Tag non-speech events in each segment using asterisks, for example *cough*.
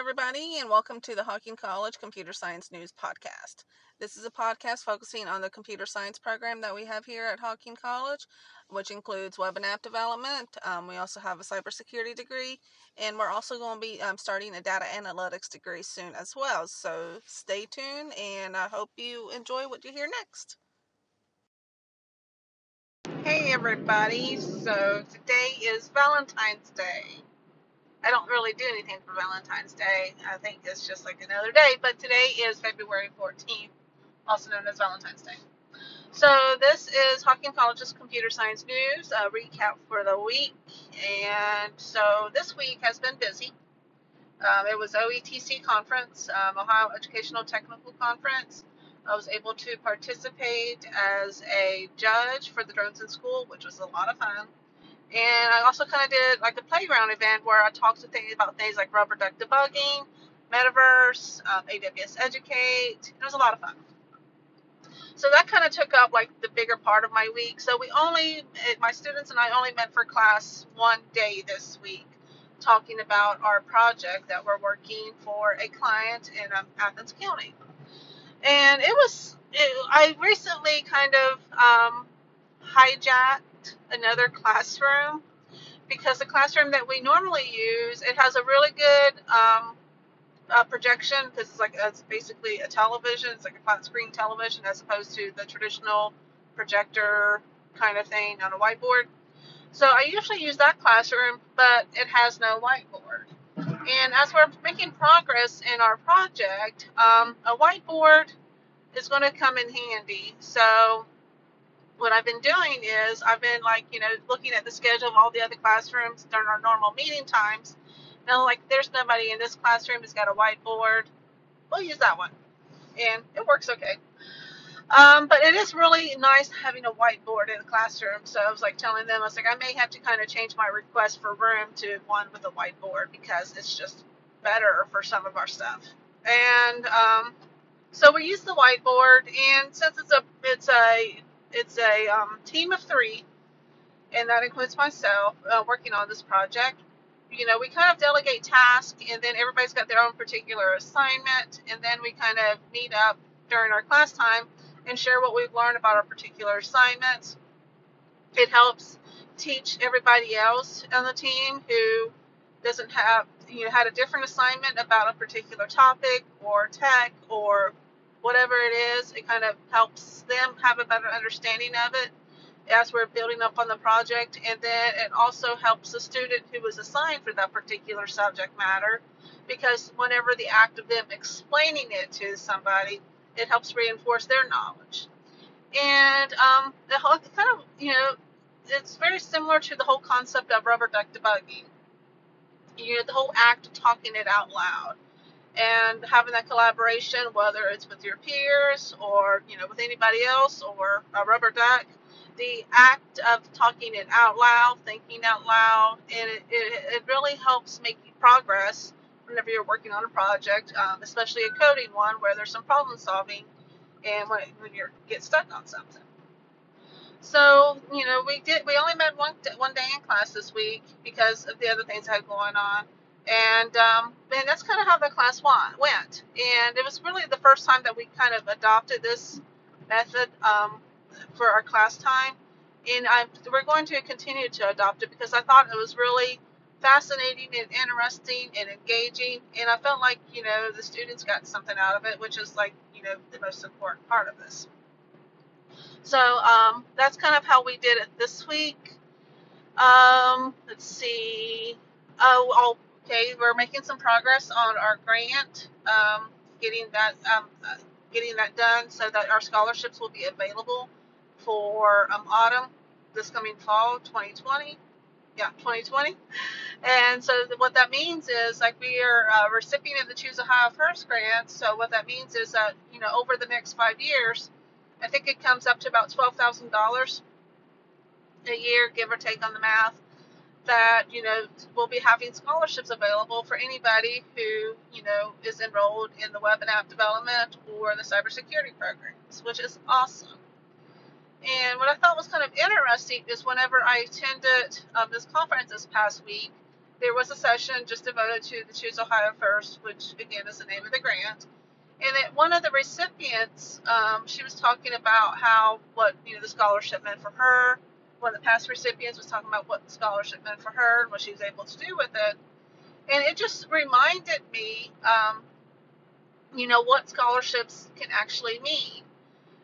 everybody, and welcome to the Hocking College Computer Science News Podcast. This is a podcast focusing on the computer science program that we have here at Hocking College, which includes web and app development. Um, we also have a cybersecurity degree, and we're also going to be um, starting a data analytics degree soon as well. So stay tuned, and I hope you enjoy what you hear next. Hey, everybody. So today is Valentine's Day. I don't really do anything for Valentine's Day. I think it's just like another day, but today is February 14th, also known as Valentine's Day. So this is Hocking College's Computer Science News, a recap for the week. And so this week has been busy. Um, it was OETC conference, um, Ohio Educational Technical Conference. I was able to participate as a judge for the Drones in School, which was a lot of fun. And I also kind of did like a playground event where I talked to things about things like rubber duck debugging, metaverse, um, AWS Educate. It was a lot of fun. So that kind of took up like the bigger part of my week. So we only, my students and I only met for class one day this week, talking about our project that we're working for a client in um, Athens County. And it was, it, I recently kind of um, hijacked another classroom because the classroom that we normally use it has a really good um, uh, projection because it's like it's basically a television it's like a flat screen television as opposed to the traditional projector kind of thing on a whiteboard. So i usually use that classroom but it has no whiteboard. And as we're making progress in our project um, a whiteboard is going to come in handy. So what I've been doing is I've been like, you know, looking at the schedule of all the other classrooms during our normal meeting times. And I'm like, there's nobody in this classroom who's got a whiteboard. We'll use that one. And it works okay. Um, but it is really nice having a whiteboard in the classroom. So I was like telling them, I was like, I may have to kind of change my request for room to one with a whiteboard because it's just better for some of our stuff. And um, so we use the whiteboard, and since it's a it's a it's a um, team of three, and that includes myself uh, working on this project. You know, we kind of delegate tasks, and then everybody's got their own particular assignment, and then we kind of meet up during our class time and share what we've learned about our particular assignments. It helps teach everybody else on the team who doesn't have, you know, had a different assignment about a particular topic or tech or whatever it is, it kind of helps them have a better understanding of it as we're building up on the project. And then it also helps the student who was assigned for that particular subject matter because whenever the act of them explaining it to somebody, it helps reinforce their knowledge. And um, the whole kind of, you know, it's very similar to the whole concept of rubber duck debugging. You know, the whole act of talking it out loud and having that collaboration, whether it's with your peers or you know with anybody else or a rubber duck, the act of talking it out loud, thinking out loud, it, it, it really helps make you progress whenever you're working on a project, um, especially a coding one where there's some problem solving, and when, when you get stuck on something. So you know we did we only met one one day in class this week because of the other things I had going on and um, and that's kind of how the class went. And it was really the first time that we kind of adopted this method um, for our class time. And I'm, we're going to continue to adopt it because I thought it was really fascinating and interesting and engaging. And I felt like, you know, the students got something out of it, which is like, you know, the most important part of this. So um, that's kind of how we did it this week. Um, let's see. Oh, I'll Okay, we're making some progress on our grant, um, getting that um, uh, getting that done so that our scholarships will be available for um, autumn this coming fall 2020 yeah 2020 and so what that means is like we are a recipient of the choose ohio first grant. So what that means is that you know over the next five years i think it comes up to about $12000 a year give or take on the math that you know we'll be having scholarships available for anybody who you know is enrolled in the web and app development or the cybersecurity programs, which is awesome. And what I thought was kind of interesting is whenever I attended um, this conference this past week, there was a session just devoted to the Choose Ohio First, which again is the name of the grant. And it, one of the recipients, um, she was talking about how what you know the scholarship meant for her. One of the past recipients was talking about what the scholarship meant for her and what she was able to do with it. And it just reminded me, um, you know, what scholarships can actually mean.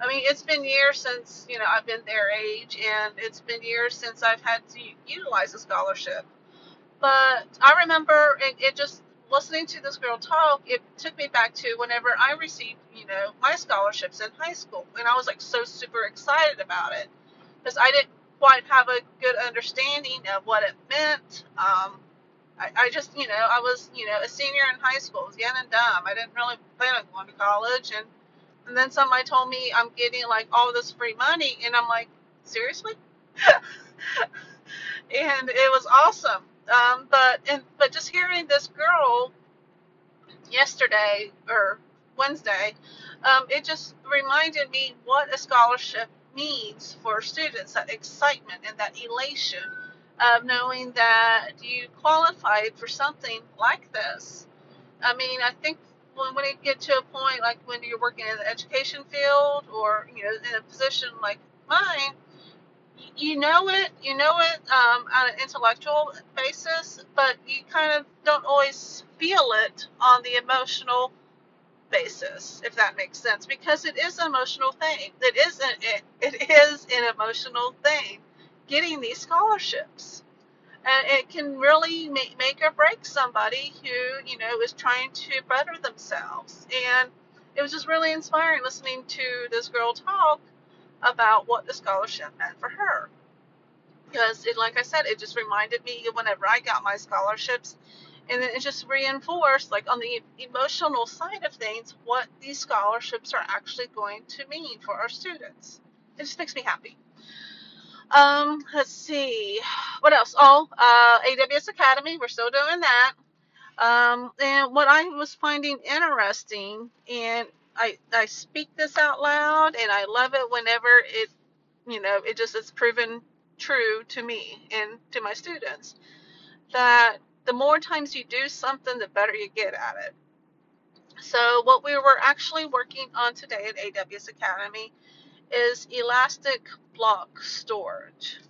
I mean, it's been years since, you know, I've been their age, and it's been years since I've had to utilize a scholarship. But I remember it, it just listening to this girl talk, it took me back to whenever I received, you know, my scholarships in high school. And I was like so super excited about it because I didn't quite have a good understanding of what it meant. Um, I, I just, you know, I was, you know, a senior in high school, I was young and dumb. I didn't really plan on going to college. And, and then somebody told me I'm getting like all this free money. And I'm like, seriously? *laughs* and it was awesome. Um, but and but just hearing this girl yesterday or Wednesday, um, it just reminded me what a scholarship means for students. That excitement and that elation of knowing that you qualified for something like this. I mean, I think when when you get to a point like when you're working in the education field or you know in a position like mine you know it, you know it um, on an intellectual basis, but you kind of don't always feel it on the emotional basis, if that makes sense, because it is an emotional thing. It is an, it, it is an emotional thing, getting these scholarships. And it can really make, make or break somebody who, you know, is trying to better themselves. And it was just really inspiring listening to this girl talk about what the scholarship meant for her. Because, it, like I said, it just reminded me whenever I got my scholarships, and then it just reinforced, like on the emotional side of things, what these scholarships are actually going to mean for our students. It just makes me happy. Um, let's see, what else? Oh, uh, AWS Academy, we're still doing that. Um, and what I was finding interesting, and I I speak this out loud, and I love it whenever it, you know, it just is proven true to me and to my students that the more times you do something, the better you get at it. So what we were actually working on today at AWS Academy is elastic block storage.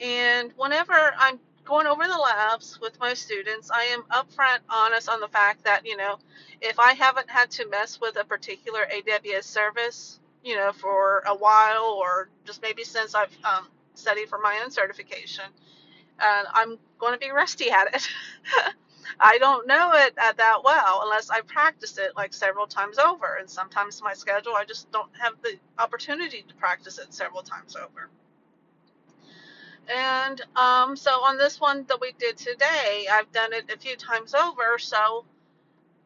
And whenever I'm going over the labs with my students, I am upfront honest on the fact that, you know, if I haven't had to mess with a particular AWS service, you know, for a while or just maybe since I've um, studied for my own certification, and I'm going to be rusty at it. *laughs* I don't know it that well unless I practice it like several times over. And sometimes my schedule, I just don't have the opportunity to practice it several times over. And um, so on this one that we did today, I've done it a few times over, so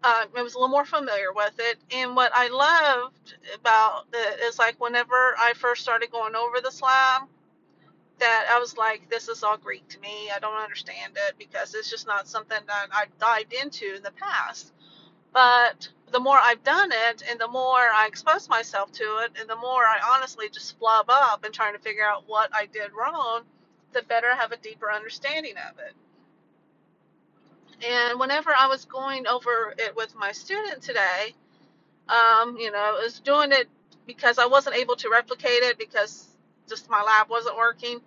uh, I was a little more familiar with it. And what I loved about it is like whenever I first started going over the slab, that I was like, this is all Greek to me. I don't understand it because it's just not something that I've dived into in the past. But the more I've done it and the more I expose myself to it and the more I honestly just flub up and trying to figure out what I did wrong, the better I have a deeper understanding of it. And whenever I was going over it with my student today, um, you know, I was doing it because I wasn't able to replicate it because just my lab wasn't working.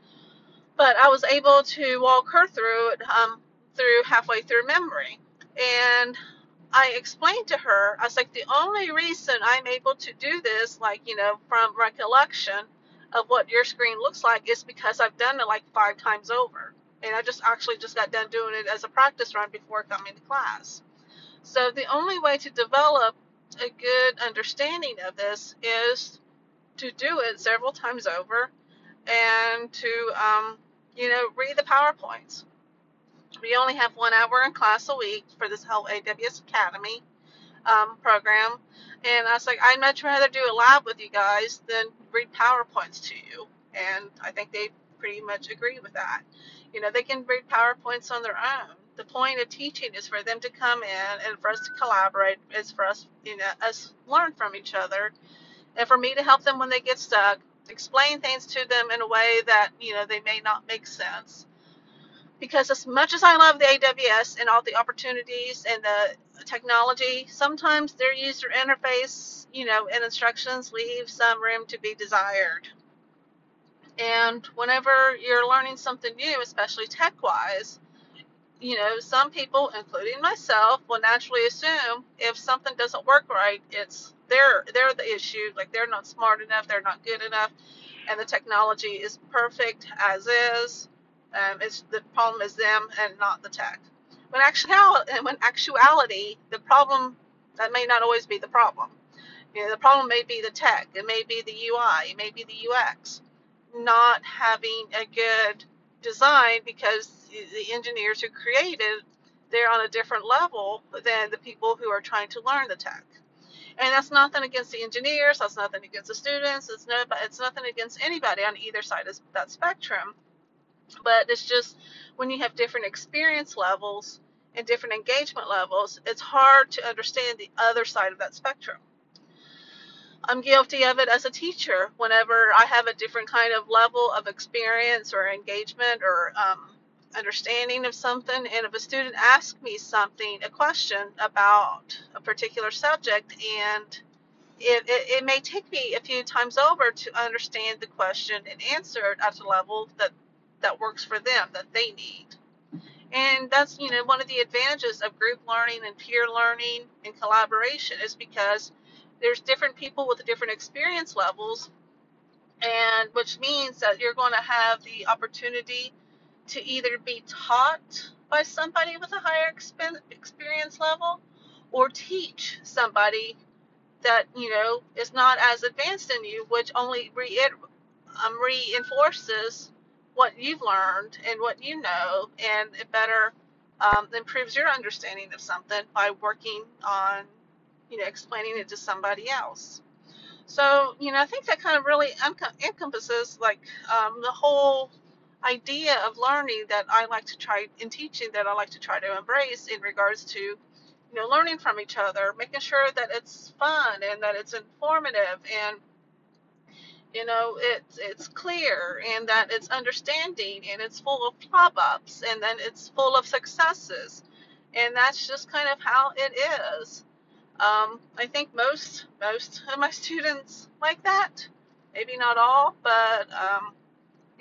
But I was able to walk her through it um, through halfway through memory. And I explained to her, I was like, the only reason I'm able to do this, like, you know, from recollection of what your screen looks like is because I've done it like five times over. And I just actually just got done doing it as a practice run before coming to class. So the only way to develop a good understanding of this is to do it several times over and to, um, you know, read the PowerPoints. We only have one hour in class a week for this whole AWS Academy um, program. And I was like, I'd much rather do a lab with you guys than read PowerPoints to you. And I think they pretty much agree with that. You know, they can read PowerPoints on their own. The point of teaching is for them to come in and for us to collaborate, is for us, you know, us learn from each other, and for me to help them when they get stuck, explain things to them in a way that, you know, they may not make sense. because as much as I love the AWS and all the opportunities and the technology, sometimes their user interface, you know, and instructions leave some room to be desired. And whenever you're learning something new, especially tech wise, you know, some people, including myself, will naturally assume if something doesn't work right, it's they're they're the issue. Like they're not smart enough, they're not good enough, and the technology is perfect as is. Um, it's the problem is them and not the tech. When actuality, when actuality, the problem that may not always be the problem. You know, the problem may be the tech, it may be the UI, it may be the UX, not having a good design because the engineers who created they're on a different level than the people who are trying to learn the tech. And that's nothing against the engineers, that's nothing against the students, it's no it's nothing against anybody on either side of that spectrum. But it's just when you have different experience levels and different engagement levels, it's hard to understand the other side of that spectrum. I'm guilty of it as a teacher whenever I have a different kind of level of experience or engagement or um, understanding of something. And if a student asks me something, a question about a particular subject, and it, it, it may take me a few times over to understand the question and answer it at a level that, that works for them, that they need. And that's, you know, one of the advantages of group learning and peer learning and collaboration is because there's different people with different experience levels and which means that you're going to have the opportunity to either be taught by somebody with a higher experience level or teach somebody that you know is not as advanced in you which only re- um, reinforces what you've learned and what you know and it better um, improves your understanding of something by working on you know, explaining it to somebody else. So, you know, I think that kind of really encompasses like um, the whole idea of learning that I like to try in teaching that I like to try to embrace in regards to, you know, learning from each other, making sure that it's fun and that it's informative and you know it's it's clear and that it's understanding and it's full of flop ups and then it's full of successes and that's just kind of how it is um, I think most most of my *laughs* students like that. Maybe not all, but um,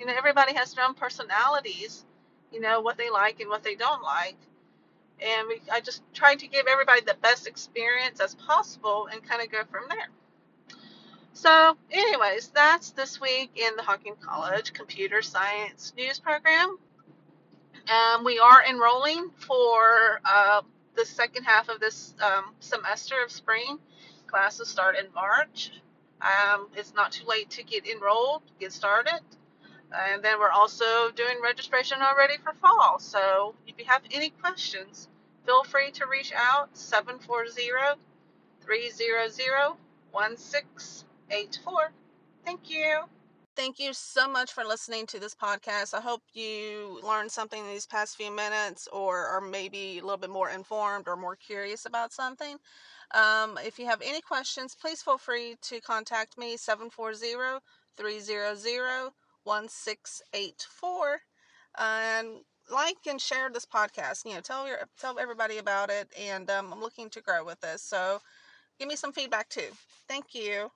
you know everybody has their own personalities. You know what they like and what they don't like, and we, I just try to give everybody the best experience as possible and kind of go from there. So, anyways, that's this week in the Hocking College Computer Science News Program. Um, we are enrolling for uh, the second half of this um, semester of spring. Classes start in March. Um, it's not too late to get enrolled, get started. And then we're also doing registration already for fall. So if you have any questions, feel free to reach out 740 300 1684. Thank you. Thank you so much for listening to this podcast. I hope you learned something in these past few minutes or are maybe a little bit more informed or more curious about something. Um, if you have any questions, please feel free to contact me 740 300 1684 and like and share this podcast. You know, tell your tell everybody about it. And um, I'm looking to grow with this, so give me some feedback too. Thank you.